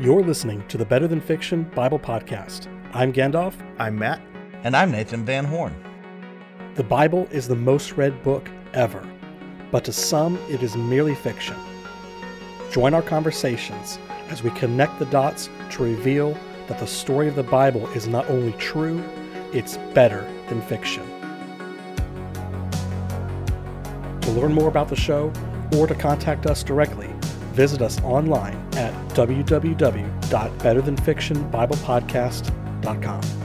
You're listening to the Better Than Fiction Bible Podcast. I'm Gandalf. I'm Matt. And I'm Nathan Van Horn. The Bible is the most read book ever, but to some it is merely fiction. Join our conversations as we connect the dots to reveal that the story of the Bible is not only true, it's better than fiction. To learn more about the show or to contact us directly, visit us online at www.betterthanfictionbiblepodcast.com.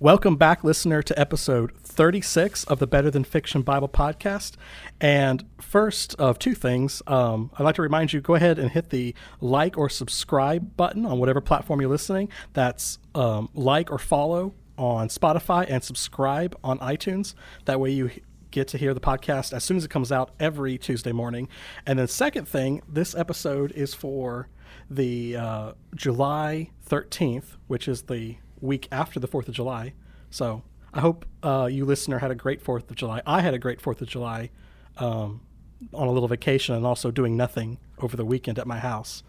Welcome back, listener, to episode 36 of the Better Than Fiction Bible Podcast. And first of two things, um, I'd like to remind you go ahead and hit the like or subscribe button on whatever platform you're listening. That's um, like or follow on Spotify and subscribe on iTunes. That way you get to hear the podcast as soon as it comes out every Tuesday morning. And then, second thing, this episode is for the uh, July 13th, which is the week after the 4th of July. So I hope uh, you listener had a great 4th of July. I had a great 4th of July um, on a little vacation and also doing nothing over the weekend at my house.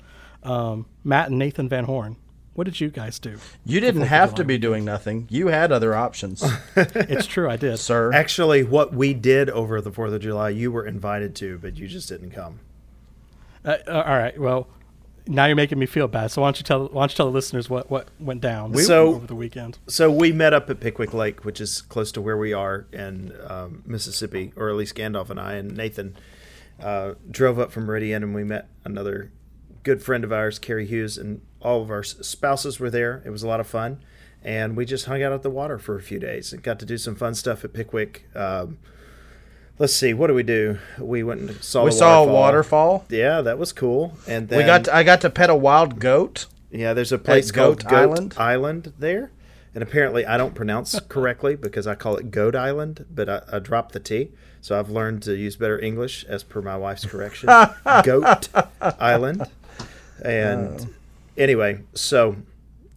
Um, Matt and Nathan Van Horn, what did you guys do? You didn't have to be doing nothing. You had other options. it's true, I did. Sir. Actually, what we did over the 4th of July, you were invited to, but you just didn't come. Uh, all right. Well, now you're making me feel bad. So why don't you tell why don't you tell the listeners what, what went down so, over the weekend? So we met up at Pickwick Lake, which is close to where we are in um, Mississippi, or at least Gandalf and I and Nathan uh, drove up from Meridian, and we met another good friend of ours, Carrie Hughes, and all of our spouses were there. It was a lot of fun, and we just hung out at the water for a few days and got to do some fun stuff at Pickwick. Um, let's see, what do we do? We went and saw. We saw waterfall. a waterfall. Yeah, that was cool. And then, we got. To, I got to pet a wild goat. Yeah, there's a place called Goat Island. Island there, and apparently I don't pronounce correctly because I call it Goat Island, but I, I dropped the T. So I've learned to use better English as per my wife's correction. Goat Island, and. Oh. Anyway, so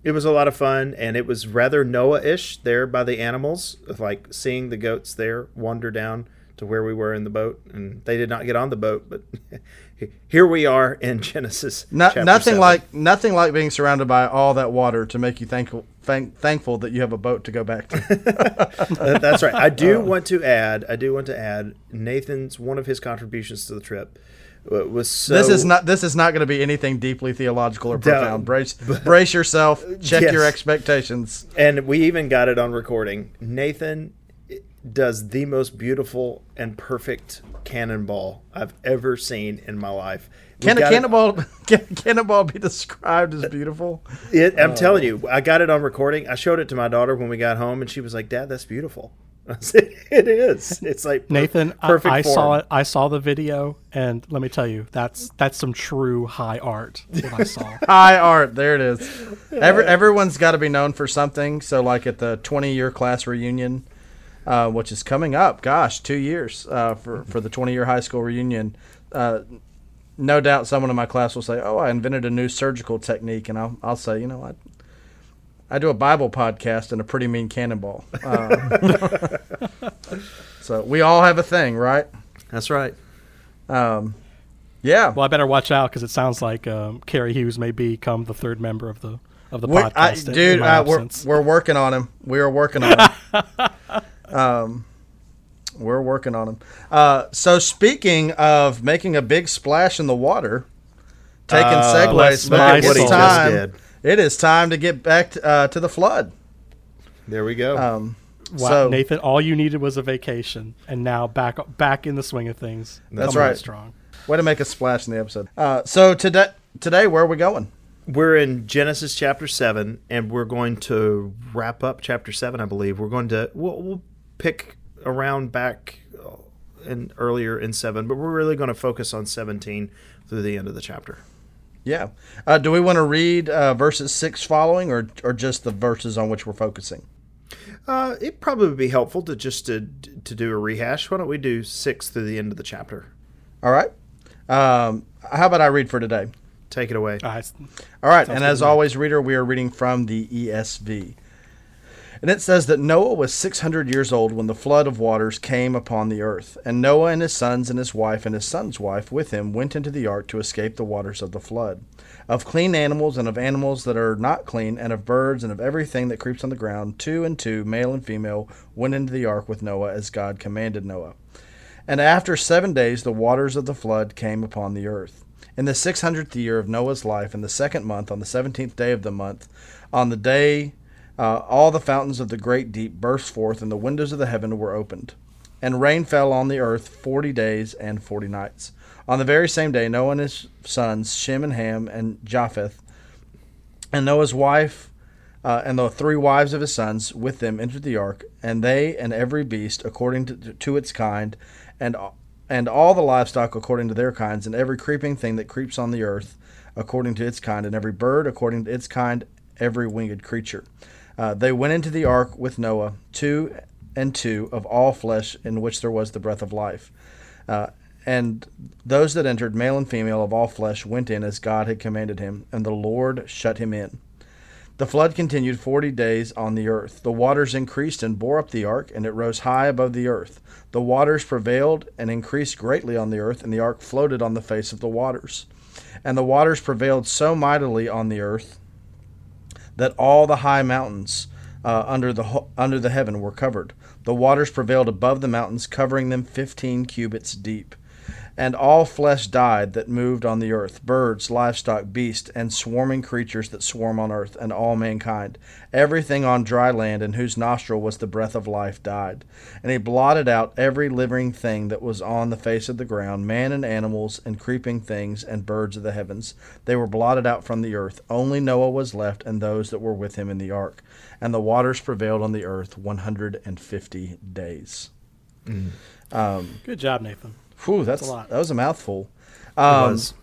it was a lot of fun and it was rather Noah-ish there by the animals, like seeing the goats there wander down to where we were in the boat, and they did not get on the boat, but here we are in Genesis. No, nothing 7. like nothing like being surrounded by all that water to make you thankful thank, thankful that you have a boat to go back to. That's right. I do uh, want to add. I do want to add Nathan's one of his contributions to the trip was so. This is not. This is not going to be anything deeply theological or profound. Brace, brace yourself. Check yes. your expectations. And we even got it on recording. Nathan does the most beautiful and perfect cannonball I've ever seen in my life. We can a cannonball can a cannonball be described as beautiful? It, I'm telling you, I got it on recording. I showed it to my daughter when we got home, and she was like, "Dad, that's beautiful." it is. It's like Nathan. Perfect I, I saw it. I saw the video, and let me tell you, that's that's some true high art. What I saw. high art. There it is. Every, everyone's got to be known for something. So, like at the 20 year class reunion, uh, which is coming up. Gosh, two years uh, for for the 20 year high school reunion. Uh, no doubt, someone in my class will say, "Oh, I invented a new surgical technique," and I'll I'll say, "You know what." I do a Bible podcast and a pretty mean cannonball. Uh, so we all have a thing, right? That's right. Um, yeah. Well, I better watch out because it sounds like um, Carrie Hughes may become the third member of the of the we're, podcast. I, dude, uh, we're we're working on him. We are working on him. um, we're working on him. Uh, so speaking of making a big splash in the water, taking uh, segues, but it's time it is time to get back to, uh, to the flood. There we go. Um, wow, so, Nathan, all you needed was a vacation, and now back back in the swing of things. That's right. Strong. Way to make a splash in the episode. Uh, so today, today, where are we going? We're in Genesis chapter seven, and we're going to wrap up chapter seven. I believe we're going to we'll, we'll pick around back and uh, earlier in seven, but we're really going to focus on seventeen through the end of the chapter. Yeah. Uh, do we want to read uh, verses six following, or or just the verses on which we're focusing? Uh, it probably would be helpful to just to to do a rehash. Why don't we do six through the end of the chapter? All right. Um, how about I read for today? Take it away. All right. All right. And as always, reader, we are reading from the ESV. And it says that Noah was 600 years old when the flood of waters came upon the earth. And Noah and his sons and his wife and his son's wife with him went into the ark to escape the waters of the flood. Of clean animals and of animals that are not clean, and of birds and of everything that creeps on the ground, two and two, male and female, went into the ark with Noah as God commanded Noah. And after seven days the waters of the flood came upon the earth. In the six hundredth year of Noah's life, in the second month, on the seventeenth day of the month, on the day uh, all the fountains of the great deep burst forth, and the windows of the heaven were opened. And rain fell on the earth forty days and forty nights. On the very same day, Noah and his sons, Shem and Ham and Japheth, and Noah's wife, uh, and the three wives of his sons with them entered the ark, and they and every beast according to, to its kind, and and all the livestock according to their kinds, and every creeping thing that creeps on the earth according to its kind, and every bird according to its kind, every winged creature. Uh, they went into the ark with Noah, two and two of all flesh in which there was the breath of life. Uh, and those that entered, male and female of all flesh, went in as God had commanded him, and the Lord shut him in. The flood continued forty days on the earth. The waters increased and bore up the ark, and it rose high above the earth. The waters prevailed and increased greatly on the earth, and the ark floated on the face of the waters. And the waters prevailed so mightily on the earth that all the high mountains uh, under the under the heaven were covered. The waters prevailed above the mountains, covering them fifteen cubits deep. And all flesh died that moved on the earth birds, livestock, beasts, and swarming creatures that swarm on earth, and all mankind. Everything on dry land in whose nostril was the breath of life died. And he blotted out every living thing that was on the face of the ground, man and animals, and creeping things, and birds of the heavens. They were blotted out from the earth. Only Noah was left, and those that were with him in the ark. And the waters prevailed on the earth 150 days. Mm. Um, Good job, Nathan. Whew, that's, that's a lot. That was a mouthful. Um, was.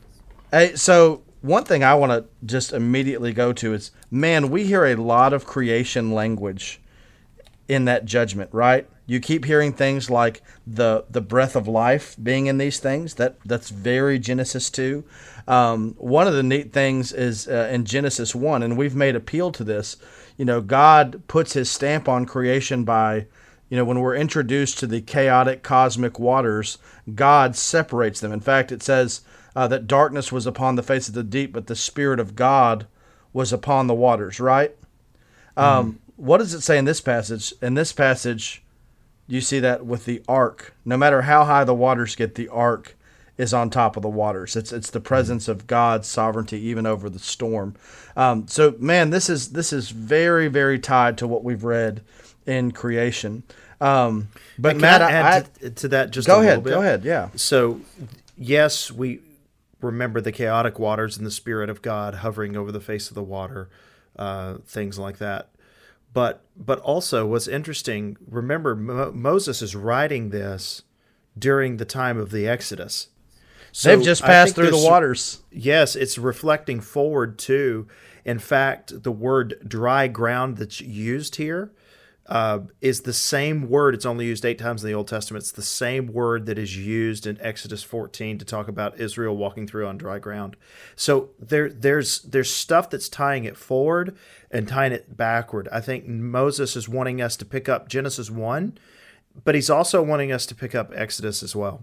Hey, so one thing I want to just immediately go to is, man, we hear a lot of creation language in that judgment, right? You keep hearing things like the the breath of life being in these things. That that's very Genesis two. Um, one of the neat things is uh, in Genesis one, and we've made appeal to this. You know, God puts His stamp on creation by you know, when we're introduced to the chaotic cosmic waters, God separates them. In fact, it says uh, that darkness was upon the face of the deep, but the Spirit of God was upon the waters, right? Mm-hmm. Um, what does it say in this passage? In this passage, you see that with the ark. No matter how high the waters get, the ark is on top of the waters. It's it's the presence of God's sovereignty even over the storm. Um, so man, this is this is very very tied to what we've read in creation. Um, but Matt, I add I, to, to, that just go ahead. Go ahead. Yeah. So, yes, we remember the chaotic waters and the Spirit of God hovering over the face of the water, uh, things like that. But but also, what's interesting? Remember, Mo- Moses is writing this during the time of the Exodus. So They've just passed through the waters. Yes, it's reflecting forward too. In fact, the word dry ground that's used here uh, is the same word. It's only used eight times in the Old Testament. It's the same word that is used in Exodus 14 to talk about Israel walking through on dry ground. So there, there's there's stuff that's tying it forward and tying it backward. I think Moses is wanting us to pick up Genesis 1, but he's also wanting us to pick up Exodus as well.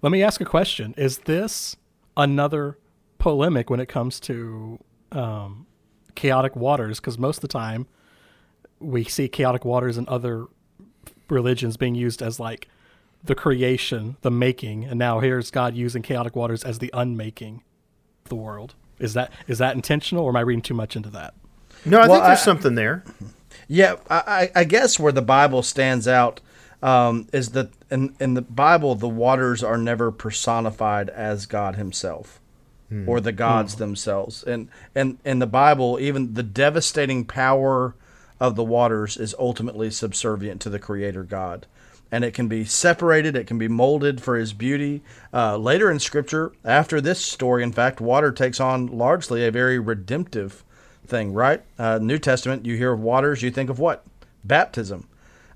Let me ask a question: Is this another polemic when it comes to um, chaotic waters? Because most of the time we see chaotic waters and other religions being used as like the creation, the making, and now here's God using chaotic waters as the unmaking of the world. Is that is that intentional, or am I reading too much into that? No, I well, think there's I, something there. Yeah, I, I, guess where the Bible stands out um, is that in in the Bible the waters are never personified as God Himself hmm. or the gods hmm. themselves, and and in the Bible even the devastating power of the waters is ultimately subservient to the Creator God. And it can be separated, it can be molded for His beauty. Uh, later in Scripture, after this story, in fact, water takes on largely a very redemptive thing, right? Uh, New Testament, you hear of waters, you think of what? Baptism.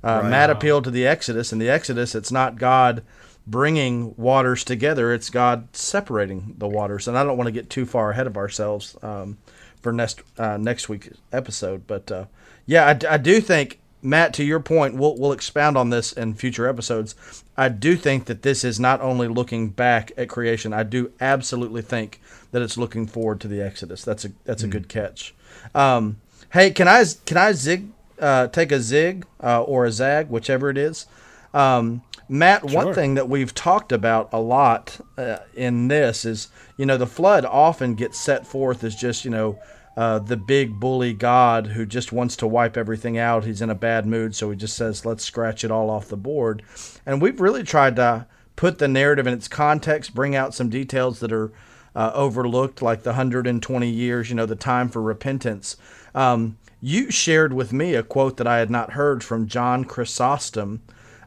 Uh, right. Matt appealed to the Exodus. In the Exodus, it's not God bringing waters together, it's God separating the waters. And I don't want to get too far ahead of ourselves. Um, for next uh, next week's episode. But uh, yeah, I, I do think Matt, to your point, we'll we'll expound on this in future episodes. I do think that this is not only looking back at creation. I do absolutely think that it's looking forward to the Exodus. That's a that's a mm. good catch. Um, hey, can I can I zig uh, take a zig uh, or a zag, whichever it is? Um, Matt, sure. one thing that we've talked about a lot uh, in this is, you know, the flood often gets set forth as just, you know, uh, the big bully God who just wants to wipe everything out. He's in a bad mood, so he just says, let's scratch it all off the board. And we've really tried to put the narrative in its context, bring out some details that are uh, overlooked, like the 120 years, you know, the time for repentance. Um, you shared with me a quote that I had not heard from John Chrysostom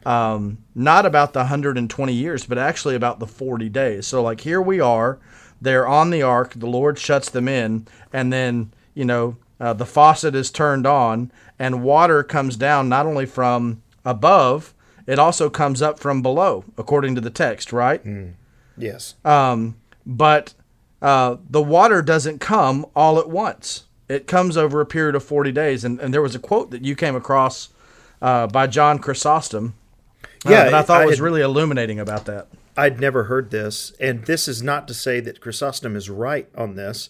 um, not about the 120 years, but actually about the 40 days. So, like, here we are, they're on the ark, the Lord shuts them in, and then, you know, uh, the faucet is turned on, and water comes down not only from above, it also comes up from below, according to the text, right? Mm. Yes. Um, but uh, the water doesn't come all at once. It comes over a period of 40 days. And, and there was a quote that you came across uh, by John Chrysostom yeah, uh, but I thought I was had, really illuminating about that. I'd never heard this, and this is not to say that Chrysostom is right on this.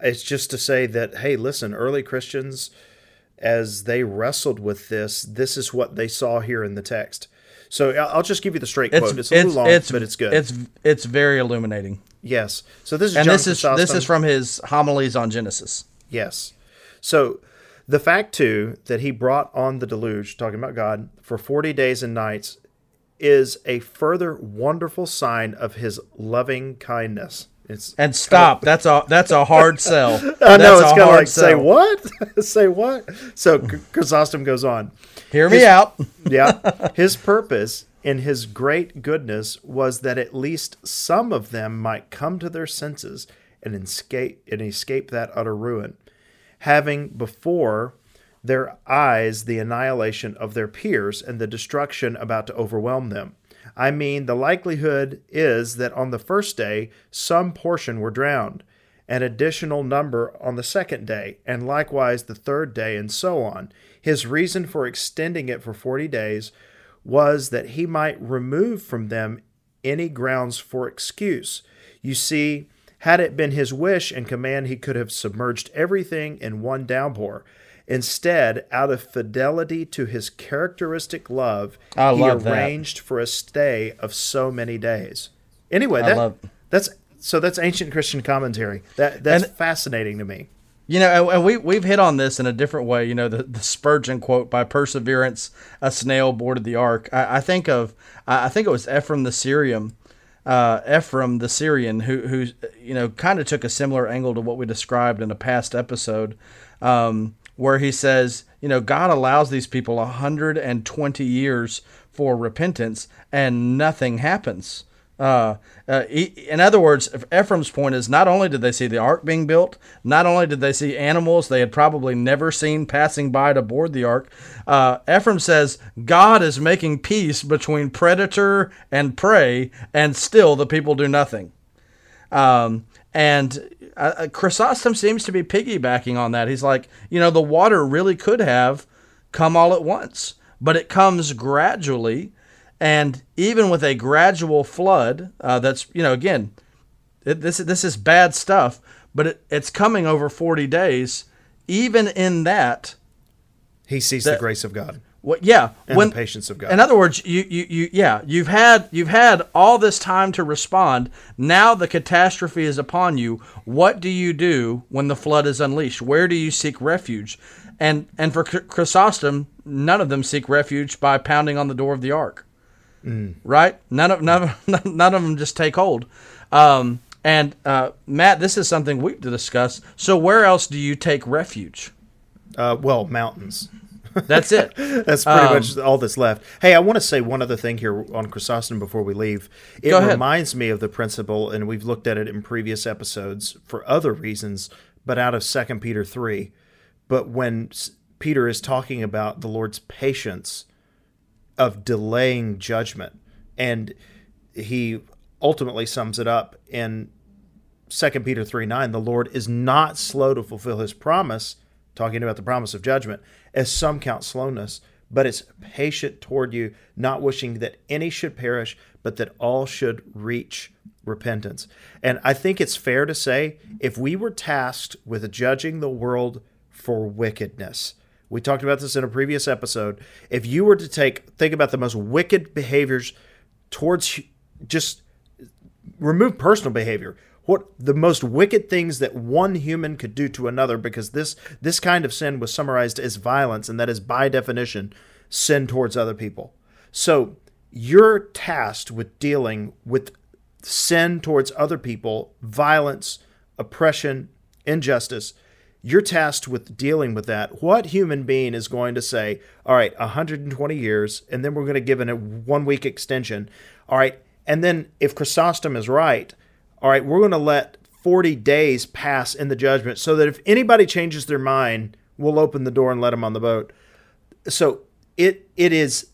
It's just to say that hey, listen, early Christians, as they wrestled with this, this is what they saw here in the text. So I'll just give you the straight quote. It's, it's a little long, it's, but it's good. It's it's very illuminating. Yes. So this is and John this is this is from his homilies on Genesis. Yes. So the fact too that he brought on the deluge, talking about God, for forty days and nights, is a further wonderful sign of his loving kindness. It's and stop. Kind of, that's a that's a hard sell. I know it's kind of like sell. say what, say what. So Chrysostom goes on. Hear his, me out. yeah, his purpose in his great goodness was that at least some of them might come to their senses and escape and escape that utter ruin, having before their eyes the annihilation of their peers and the destruction about to overwhelm them. I mean, the likelihood is that on the first day, some portion were drowned, an additional number on the second day, and likewise the third day, and so on. His reason for extending it for 40 days was that he might remove from them any grounds for excuse. You see, had it been his wish and command, he could have submerged everything in one downpour. Instead, out of fidelity to his characteristic love, I he arranged that. for a stay of so many days. Anyway, that, love... that's so that's ancient Christian commentary. That that's and, fascinating to me. You know, and we we've hit on this in a different way. You know, the, the Spurgeon quote by Perseverance, a snail boarded the ark. I, I think of I think it was Ephraim the Syrian, uh, Ephraim the Syrian, who who you know kind of took a similar angle to what we described in a past episode. Um, where he says, you know, God allows these people 120 years for repentance and nothing happens. Uh, uh, in other words, Ephraim's point is not only did they see the ark being built, not only did they see animals they had probably never seen passing by to board the ark. Uh, Ephraim says God is making peace between predator and prey, and still the people do nothing. Um, and uh, Chrysostom seems to be piggybacking on that. He's like, you know, the water really could have come all at once, but it comes gradually. And even with a gradual flood, uh, that's, you know, again, it, this, this is bad stuff, but it, it's coming over 40 days. Even in that, he sees that, the grace of God. Well, yeah, and when, the patience of God. In other words, you, you, you, yeah, you've had you've had all this time to respond. Now the catastrophe is upon you. What do you do when the flood is unleashed? Where do you seek refuge? And and for Chrysostom, none of them seek refuge by pounding on the door of the ark. Mm. Right? None of none of, none of them just take hold. Um, and uh, Matt, this is something we to discuss. So where else do you take refuge? Uh, well, mountains. That's it. that's pretty um, much all that's left. Hey, I want to say one other thing here on Chrysostom before we leave. It reminds me of the principle, and we've looked at it in previous episodes for other reasons, but out of Second Peter three. But when Peter is talking about the Lord's patience of delaying judgment, and he ultimately sums it up in 2 Peter 3 9, the Lord is not slow to fulfill his promise, talking about the promise of judgment, as some count slowness, but is patient toward you, not wishing that any should perish, but that all should reach repentance. And I think it's fair to say if we were tasked with judging the world for wickedness, we talked about this in a previous episode. If you were to take think about the most wicked behaviors towards just remove personal behavior, what the most wicked things that one human could do to another because this this kind of sin was summarized as violence and that is by definition sin towards other people. So you're tasked with dealing with sin towards other people, violence, oppression, injustice. You're tasked with dealing with that. What human being is going to say, all right, 120 years, and then we're going to give it a one week extension. All right. And then if Chrysostom is right, all right, we're going to let 40 days pass in the judgment so that if anybody changes their mind, we'll open the door and let them on the boat. So it it is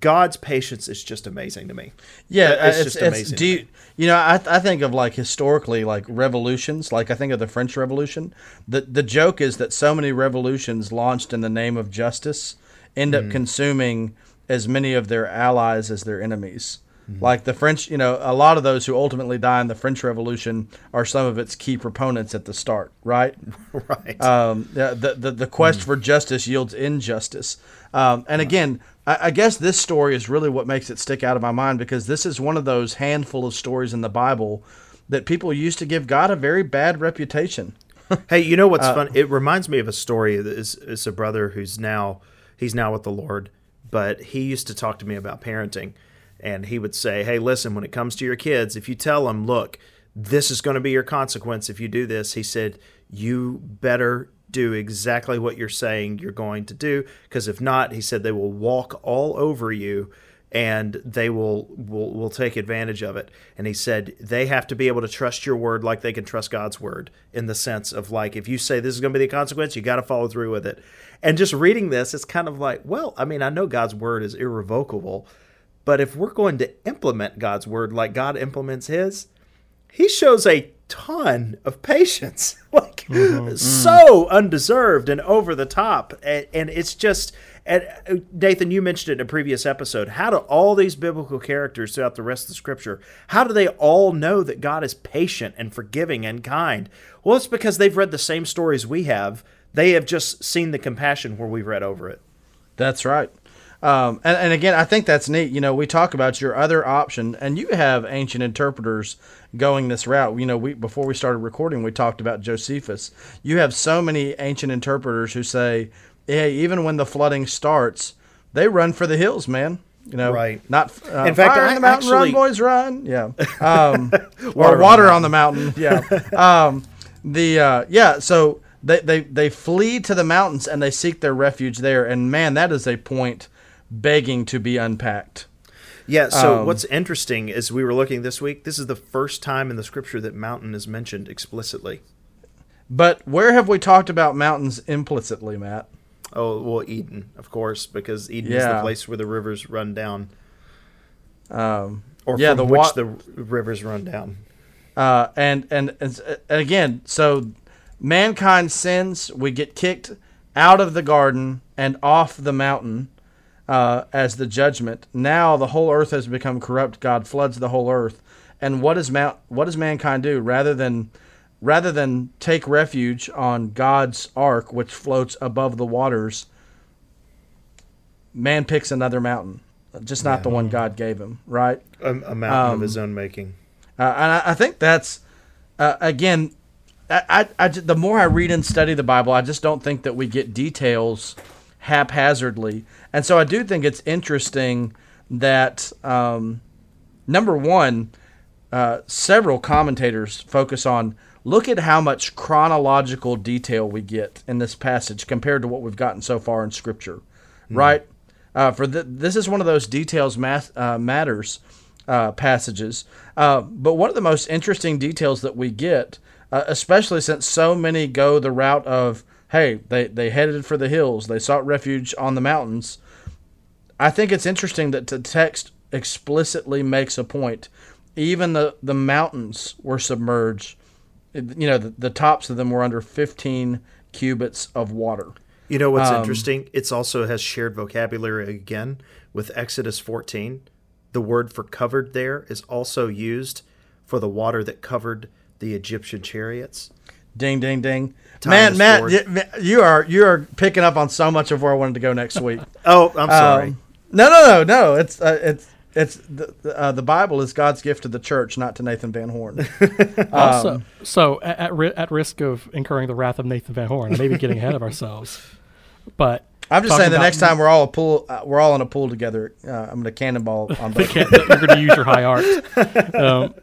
God's patience is just amazing to me. Yeah, it's, it's just amazing. It's, do you, you know? I, I think of like historically, like revolutions. Like I think of the French Revolution. the The joke is that so many revolutions launched in the name of justice end up mm. consuming as many of their allies as their enemies. Mm-hmm. Like the French, you know, a lot of those who ultimately die in the French Revolution are some of its key proponents at the start, right? right. Um, the, the, the quest mm. for justice yields injustice. Um, and again, I, I, guess this story is really what makes it stick out of my mind because this is one of those handful of stories in the Bible that people used to give God a very bad reputation. hey, you know what's uh, fun? It reminds me of a story. It's, it's a brother who's now he's now with the Lord, but he used to talk to me about parenting and he would say, Hey, listen, when it comes to your kids, if you tell them, look, this is going to be your consequence if you do this, he said, you better do exactly what you're saying you're going to do. Because if not, he said, they will walk all over you and they will, will will take advantage of it. And he said they have to be able to trust your word like they can trust God's word in the sense of like if you say this is going to be the consequence, you got to follow through with it. And just reading this, it's kind of like, well, I mean, I know God's word is irrevocable, but if we're going to implement God's word like God implements his, he shows a ton of patience, like mm-hmm. so undeserved and over the top. And, and it's just, and uh, Nathan, you mentioned it in a previous episode. How do all these biblical characters throughout the rest of the scripture, how do they all know that God is patient and forgiving and kind? Well, it's because they've read the same stories we have. They have just seen the compassion where we've read over it. That's right. Um, and, and again, I think that's neat. You know, we talk about your other option, and you have ancient interpreters going this route. You know, we before we started recording, we talked about Josephus. You have so many ancient interpreters who say, "Hey, even when the flooding starts, they run for the hills, man." You know, right? Not uh, in fact, fire on the mountain, actually... run, boys, run. Yeah, um, water or water on the mountain. Yeah, um, the uh, yeah. So they, they they flee to the mountains and they seek their refuge there. And man, that is a point begging to be unpacked. Yeah, so um, what's interesting is we were looking this week, this is the first time in the scripture that mountain is mentioned explicitly. But where have we talked about mountains implicitly, Matt? Oh, well, Eden, of course, because Eden yeah. is the place where the rivers run down. Um, or yeah, from the which the rivers run down. Uh, and, and, and again, so mankind sins, we get kicked out of the garden and off the mountain uh, as the judgment. Now the whole earth has become corrupt. God floods the whole earth. And what does ma- what does mankind do rather than rather than take refuge on God's ark, which floats above the waters? Man picks another mountain, just not yeah. the one God gave him, right? A, a mountain um, of his own making. Uh, and I, I, think that's uh, again. I, I, I, the more I read and study the Bible, I just don't think that we get details haphazardly. And so I do think it's interesting that, um, number one, uh, several commentators focus on look at how much chronological detail we get in this passage compared to what we've gotten so far in Scripture, mm-hmm. right? Uh, for the, this is one of those details math, uh, matters uh, passages. Uh, but one of the most interesting details that we get, uh, especially since so many go the route of hey, they, they headed for the hills, they sought refuge on the mountains. I think it's interesting that the text explicitly makes a point. Even the, the mountains were submerged you know, the, the tops of them were under 15 cubits of water. You know what's um, interesting? It's also has shared vocabulary again with Exodus 14. The word for covered there is also used for the water that covered the Egyptian chariots. Ding, ding, ding. Time Man, Matt, you are you are picking up on so much of where I wanted to go next week. oh, I'm sorry. Um, no, no, no, no. It's uh, it's it's the uh, the Bible is God's gift to the church, not to Nathan Van Horn. um, also, so at at, ri- at, risk of incurring the wrath of Nathan Van Horn, maybe getting ahead of ourselves, but I'm just saying the next time we're all a pool, uh, we're all in a pool together. Uh, I'm going to cannonball on both. you're going to use your high art. Um,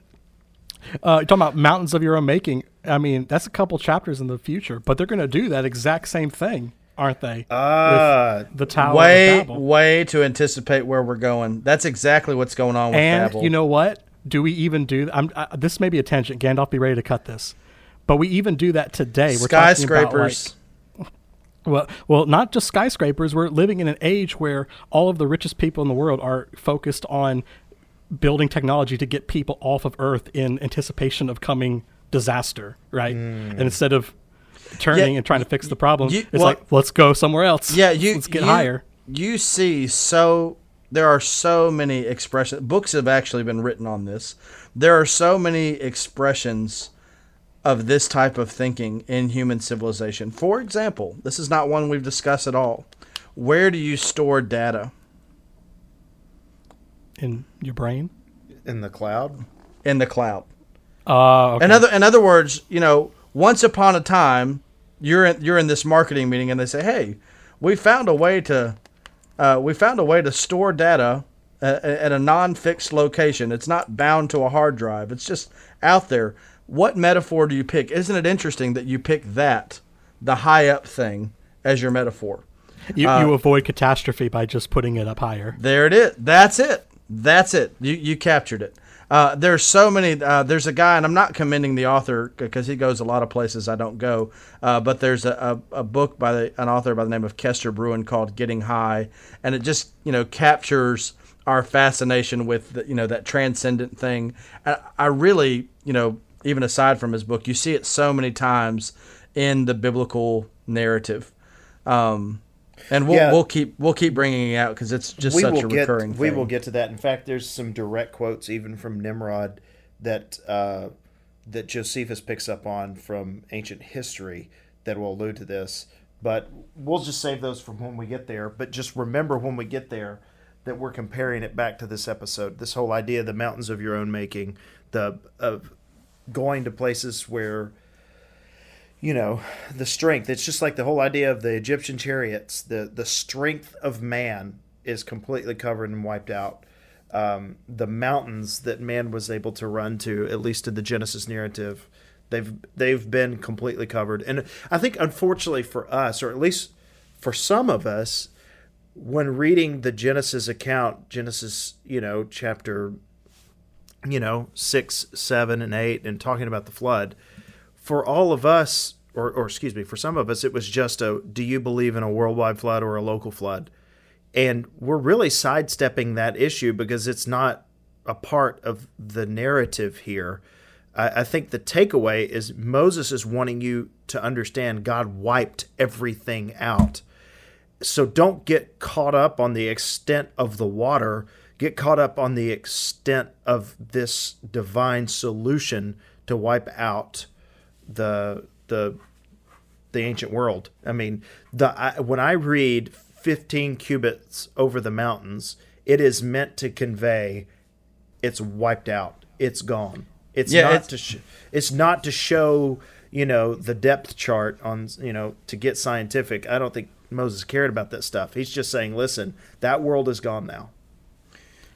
uh, talking about mountains of your own making. I mean, that's a couple chapters in the future, but they're going to do that exact same thing, aren't they? Uh, the tower. Way, way to anticipate where we're going. That's exactly what's going on with and Babel. you know what? Do we even do? I'm, I, this may be a tangent. Gandalf, be ready to cut this. But we even do that today. We're skyscrapers. Like, well, well, not just skyscrapers. We're living in an age where all of the richest people in the world are focused on building technology to get people off of Earth in anticipation of coming disaster, right? Mm. And instead of turning yeah, and trying to fix the problem, you, it's well, like let's go somewhere else. Yeah, you let's get you, higher. You see, so there are so many expressions. Books have actually been written on this. There are so many expressions of this type of thinking in human civilization. For example, this is not one we've discussed at all. Where do you store data? in your brain? In the cloud? In the cloud. Uh, okay. In other in other words, you know, once upon a time, you're in, you're in this marketing meeting and they say, "Hey, we found a way to uh, we found a way to store data at, at a non-fixed location. It's not bound to a hard drive. It's just out there." What metaphor do you pick? Isn't it interesting that you pick that, the high up thing, as your metaphor? You, uh, you avoid catastrophe by just putting it up higher. There it is. That's it. That's it. You you captured it. Uh, there's so many. Uh, there's a guy, and I'm not commending the author because he goes a lot of places I don't go. Uh, but there's a, a, a, book by the, an author by the name of Kester Brewin called "Getting High," and it just you know captures our fascination with the, you know that transcendent thing. I, I really you know even aside from his book, you see it so many times in the biblical narrative. Um, and we'll yeah. we'll keep we'll keep bringing it out because it's just we such a get, recurring. Thing. We will get to that. In fact, there's some direct quotes even from Nimrod that uh, that Josephus picks up on from ancient history that will allude to this. But we'll just save those from when we get there. But just remember when we get there that we're comparing it back to this episode. This whole idea of the mountains of your own making, the of going to places where you know the strength. It's just like the whole idea of the egyptian chariots the the strength of man is completely covered and wiped out. Um, the mountains that man was able to run to at least in the genesis narrative they've they've been completely covered. And i think unfortunately for us or at least for some of us when reading the genesis account genesis you know chapter you know 6 7 and 8 and talking about the flood for all of us, or, or excuse me, for some of us, it was just a do you believe in a worldwide flood or a local flood? And we're really sidestepping that issue because it's not a part of the narrative here. I, I think the takeaway is Moses is wanting you to understand God wiped everything out. So don't get caught up on the extent of the water, get caught up on the extent of this divine solution to wipe out the the the ancient world. I mean, the I, when I read 15 cubits over the mountains, it is meant to convey it's wiped out. It's gone. It's yeah, not it's, to sh- it's not to show, you know, the depth chart on, you know, to get scientific. I don't think Moses cared about that stuff. He's just saying, listen, that world is gone now.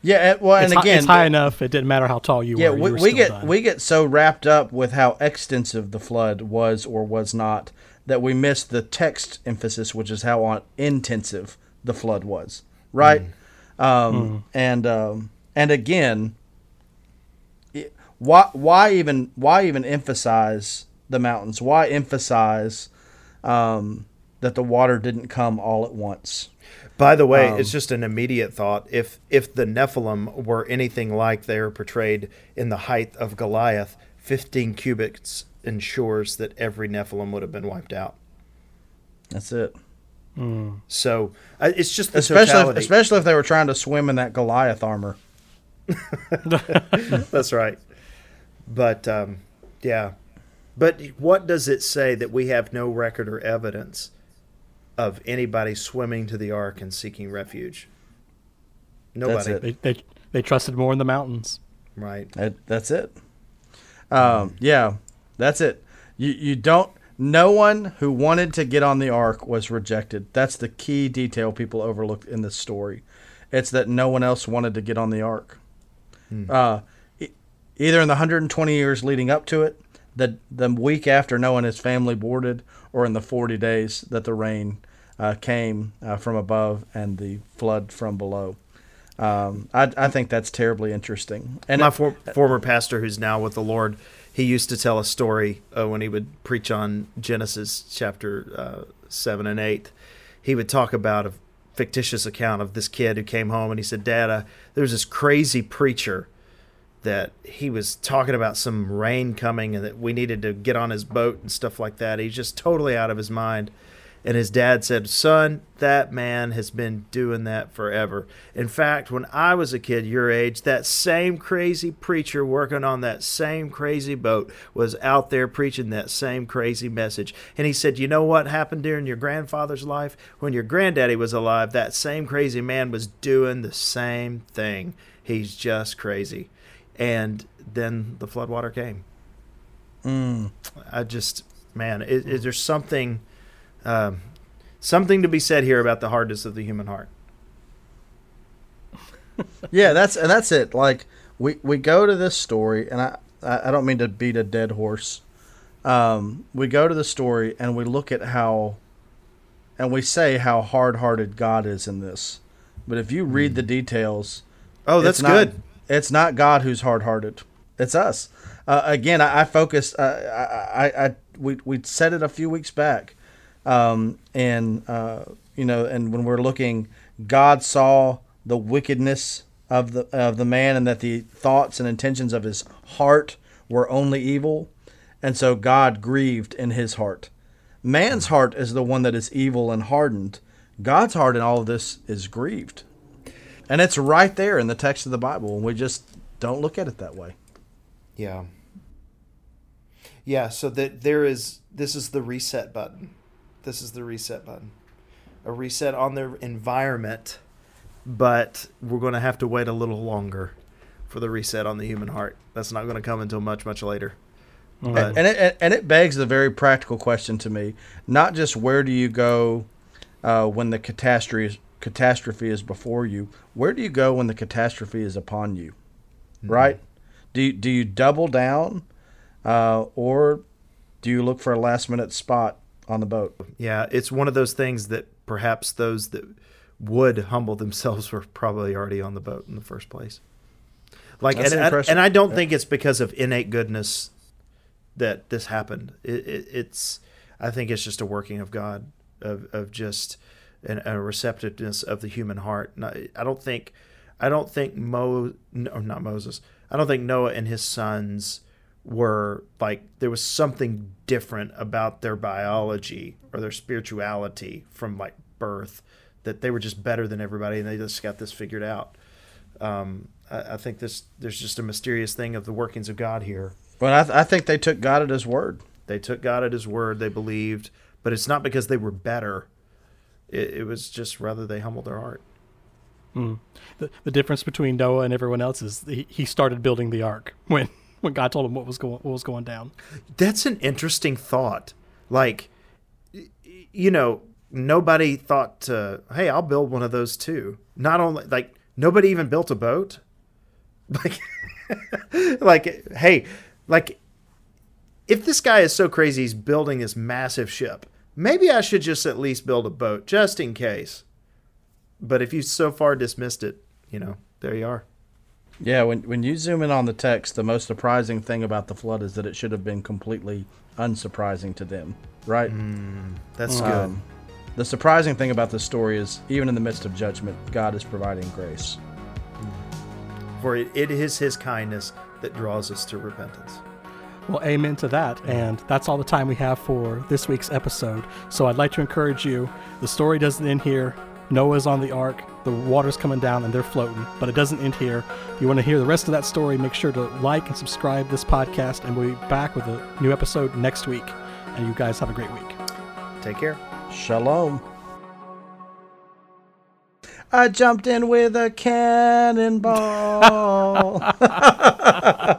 Yeah, well, and it's again, it's high enough. It didn't matter how tall you yeah, were. Yeah, we, we get we get so wrapped up with how extensive the flood was or was not that we miss the text emphasis, which is how on intensive the flood was. Right, mm. Um, mm. and um, and again, it, why why even why even emphasize the mountains? Why emphasize um, that the water didn't come all at once? By the way, um, it's just an immediate thought. If if the Nephilim were anything like they are portrayed in the height of Goliath, 15 cubits ensures that every Nephilim would have been wiped out. That's it. Mm. So uh, it's just especially if, especially if they were trying to swim in that Goliath armor. That's right. But um, yeah, but what does it say that we have no record or evidence of anybody swimming to the ark and seeking refuge? Nobody. They, they, they trusted more in the mountains. Right. That, that's it. Um, yeah, that's it. You you don't. No one who wanted to get on the ark was rejected. That's the key detail people overlooked in this story. It's that no one else wanted to get on the ark. Hmm. Uh, either in the 120 years leading up to it, the the week after Noah and his family boarded, or in the 40 days that the rain uh, came uh, from above and the flood from below. Um, I, I think that's terribly interesting. And my for, former pastor, who's now with the Lord, he used to tell a story uh, when he would preach on Genesis chapter uh, seven and eight. He would talk about a fictitious account of this kid who came home and he said, "Dad, uh, there was this crazy preacher." that he was talking about some rain coming and that we needed to get on his boat and stuff like that. He's just totally out of his mind. And his dad said, Son, that man has been doing that forever. In fact, when I was a kid your age, that same crazy preacher working on that same crazy boat was out there preaching that same crazy message. And he said, You know what happened during your grandfather's life? When your granddaddy was alive, that same crazy man was doing the same thing. He's just crazy. And then the floodwater came. Mm. I just, man, is, is there something um, something to be said here about the hardness of the human heart. yeah, that's and that's it. Like we we go to this story, and I I don't mean to beat a dead horse. Um, we go to the story and we look at how, and we say how hard-hearted God is in this. But if you read the hmm. details, oh, that's not, good. It's not God who's hard-hearted. It's us. Uh, again, I, I focused. Uh, I, I, I we we said it a few weeks back. Um, and uh, you know, and when we're looking, God saw the wickedness of the of the man, and that the thoughts and intentions of his heart were only evil, and so God grieved in his heart. Man's heart is the one that is evil and hardened. God's heart in all of this is grieved. And it's right there in the text of the Bible, and we just don't look at it that way. Yeah. Yeah, so that there is this is the reset button this is the reset button. A reset on their environment, but we're going to have to wait a little longer for the reset on the human heart. That's not going to come until much, much later. But, and it and it begs the very practical question to me: not just where do you go uh, when the catastrophe is, catastrophe is before you. Where do you go when the catastrophe is upon you? Mm-hmm. Right? Do you, do you double down, uh, or do you look for a last minute spot on the boat. Yeah, it's one of those things that perhaps those that would humble themselves were probably already on the boat in the first place. Like, and, I, and I don't yeah. think it's because of innate goodness that this happened. It, it, it's, I think it's just a working of God, of, of just an, a receptiveness of the human heart. I don't think, I don't think Mo, no, not Moses. I don't think Noah and his sons were like there was something different about their biology or their spirituality from like birth that they were just better than everybody and they just got this figured out. Um, I, I, think this there's just a mysterious thing of the workings of God here. Well, I, th- I think they took God at His word. They took God at His word. They believed, but it's not because they were better. It, it was just rather they humbled their heart. Mm. The, the difference between Noah and everyone else is he, he started building the ark when when God told him what was going what was going down. That's an interesting thought. Like, you know, nobody thought, to, "Hey, I'll build one of those too." Not only like nobody even built a boat. Like, like, hey, like, if this guy is so crazy, he's building this massive ship. Maybe I should just at least build a boat just in case. But if you so far dismissed it, you know, there you are. Yeah, when when you zoom in on the text, the most surprising thing about the flood is that it should have been completely unsurprising to them, right? Mm, that's um, good. The surprising thing about this story is, even in the midst of judgment, God is providing grace. For it, it is His kindness that draws us to repentance. Well, amen to that. And that's all the time we have for this week's episode. So I'd like to encourage you the story doesn't end here. Noah's on the ark, the water's coming down, and they're floating, but it doesn't end here. If you want to hear the rest of that story, make sure to like and subscribe this podcast, and we'll be back with a new episode next week. And you guys have a great week. Take care. Shalom. I jumped in with a cannonball.